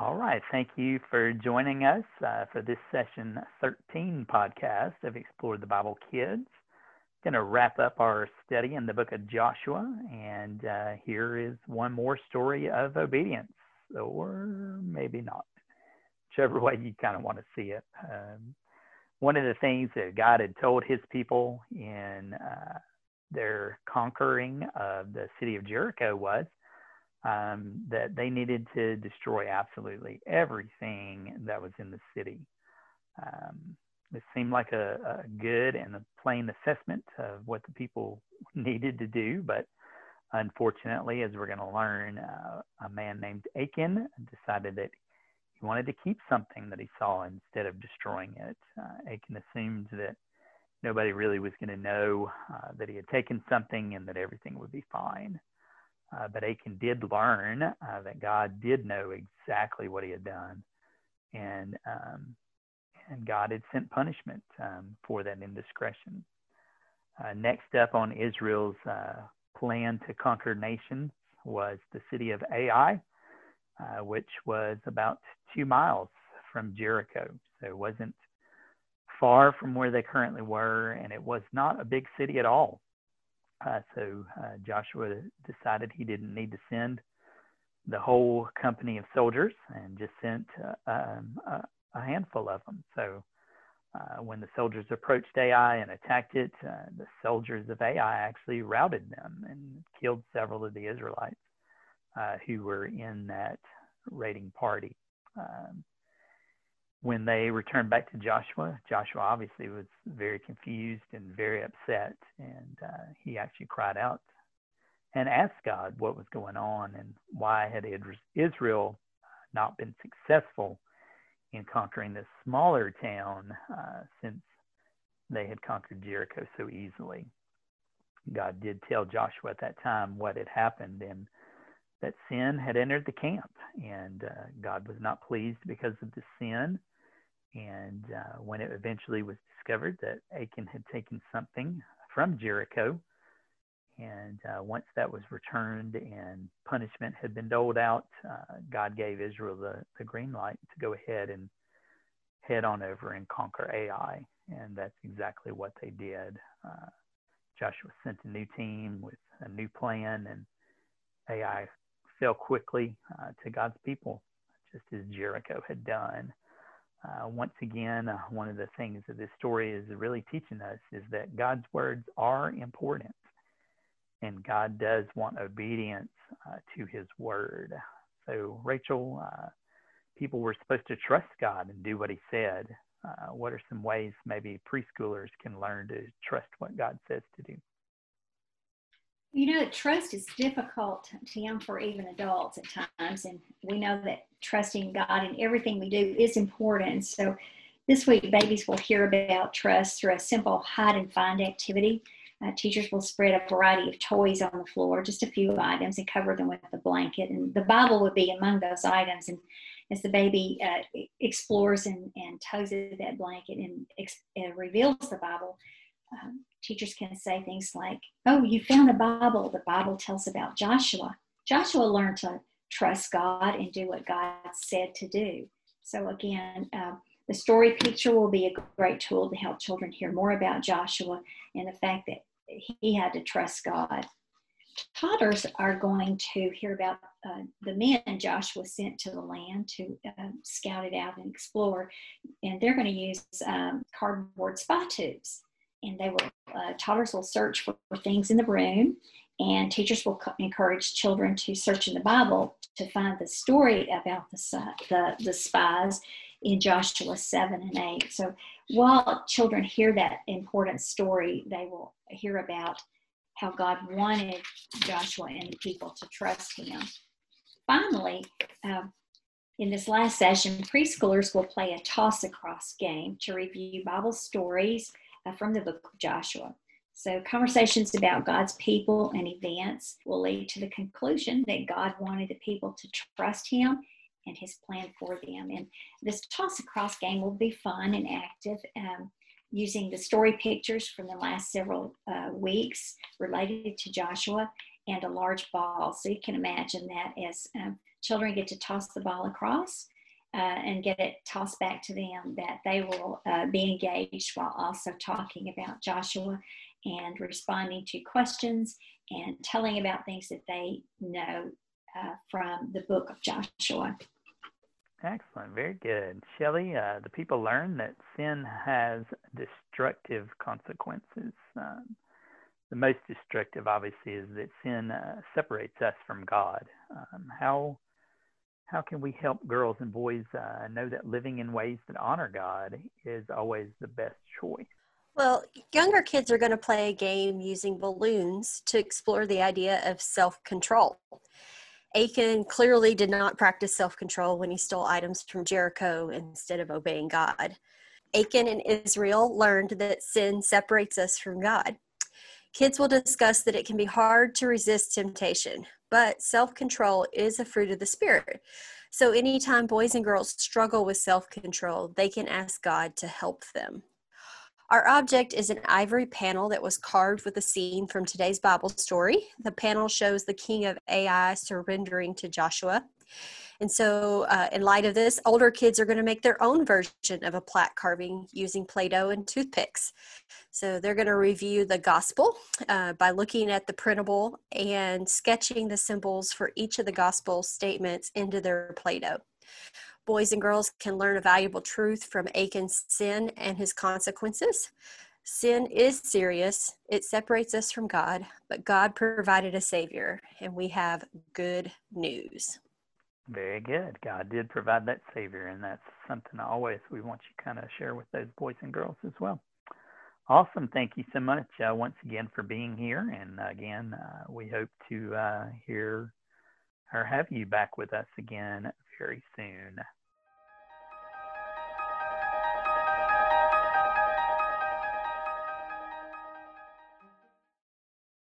All right. Thank you for joining us uh, for this session 13 podcast of Explore the Bible Kids. Going to wrap up our study in the book of Joshua, and uh, here is one more story of obedience, or maybe not, whichever way you kind of want to see it. Um, one of the things that God had told his people in uh, their conquering of the city of Jericho was um, that they needed to destroy absolutely everything that was in the city. Um, it seemed like a, a, good and a plain assessment of what the people needed to do, but unfortunately, as we're going to learn, uh, a man named Achan decided that he wanted to keep something that he saw instead of destroying it. Uh, assumed that nobody really was going to know uh, that he had taken something and that everything would be fine. Uh, but Achan did learn uh, that God did know exactly what he had done, and um, and God had sent punishment um, for that indiscretion. Uh, next up on Israel's uh, plan to conquer nations was the city of Ai, uh, which was about two miles from Jericho. So it wasn't far from where they currently were, and it was not a big city at all. Uh, so uh, Joshua decided he didn't need to send the whole company of soldiers and just sent uh, um, a handful of them. So uh, when the soldiers approached Ai and attacked it, uh, the soldiers of Ai actually routed them and killed several of the Israelites who were in that raiding party. Um, when they returned back to Joshua, Joshua obviously was very confused and very upset, and uh, he actually cried out and asked God what was going on and why had Israel not been successful in conquering this smaller town uh, since they had conquered Jericho so easily. God did tell Joshua at that time what had happened and that sin had entered the camp, and uh, God was not pleased because of the sin and uh, when it eventually was discovered that Achan had taken something from Jericho, and uh, once that was returned and punishment had been doled out, uh, God gave Israel the, the green light to go ahead and head on over and conquer Ai. And that's exactly what they did. Uh, Joshua sent a new team with a new plan, and Ai fell quickly uh, to God's people, just as Jericho had done uh, once again, uh, one of the things that this story is really teaching us is that God's words are important, and God does want obedience uh, to His word. So, Rachel, uh, people were supposed to trust God and do what He said. Uh, what are some ways maybe preschoolers can learn to trust what God says to do? You know, trust is difficult, Tim, for even adults at times. And we know that trusting God in everything we do is important. So this week, babies will hear about trust through a simple hide and find activity. Uh, teachers will spread a variety of toys on the floor, just a few items, and cover them with a blanket. And the Bible would be among those items. And as the baby uh, explores and, and toes at that blanket and ex- uh, reveals the Bible, um, teachers can say things like, Oh, you found a Bible. The Bible tells about Joshua. Joshua learned to trust God and do what God said to do. So, again, uh, the story picture will be a great tool to help children hear more about Joshua and the fact that he had to trust God. Toddlers are going to hear about uh, the men Joshua sent to the land to uh, scout it out and explore, and they're going to use um, cardboard spy tubes and they will uh, toddlers will search for, for, things in the room and teachers will co- encourage children to search in the bible to find the story about the, the, the spies in joshua 7 and 8 so while children hear that important story they will hear about how god wanted joshua and the people to trust him. Finally uh, in this last session, preschoolers will play a toss across game to review Bible stories from the book of Joshua. So, conversations about God's people and events will lead to the conclusion that God wanted the people to trust Him and His plan for them. And this toss across game will be fun and active. Um, using the story pictures from the last several uh, weeks related to Joshua and a large ball. So you can imagine that as um, children get to toss the ball across uh, and get it tossed back to them, that they will uh, be engaged while also talking about Joshua and responding to questions and telling about things that they know uh, from the book of Joshua. Excellent, very good. Shelley, uh, the people learn that sin has destructive consequences. Um, the most destructive, obviously, is that sin uh, separates us from God. Um, how how can we help girls and boys uh, know that living in ways that honor God is always the best choice? Well, younger kids are going to play a game using balloons to explore the idea of self control. Achan clearly did not practice self control when he stole items from Jericho instead of obeying God. Achan and Israel learned that sin separates us from God. Kids will discuss that it can be hard to resist temptation, but self control is a fruit of the Spirit. So, anytime boys and girls struggle with self control, they can ask God to help them. Our object is an ivory panel that was carved with a scene from today's Bible story. The panel shows the king of Ai surrendering to Joshua. And so, uh, in light of this, older kids are going to make their own version of a plaque carving using Play Doh and toothpicks. So, they're going to review the gospel uh, by looking at the printable and sketching the symbols for each of the gospel statements into their Play Doh. Boys and girls can learn a valuable truth from Achan's sin and his consequences. Sin is serious, it separates us from God, but God provided a Savior, and we have good news. Very good. God did provide that Savior, and that's something always we want you kind of share with those boys and girls as well. Awesome. Thank you so much uh, once again for being here. And again, uh, we hope to uh, hear or have you back with us again very soon.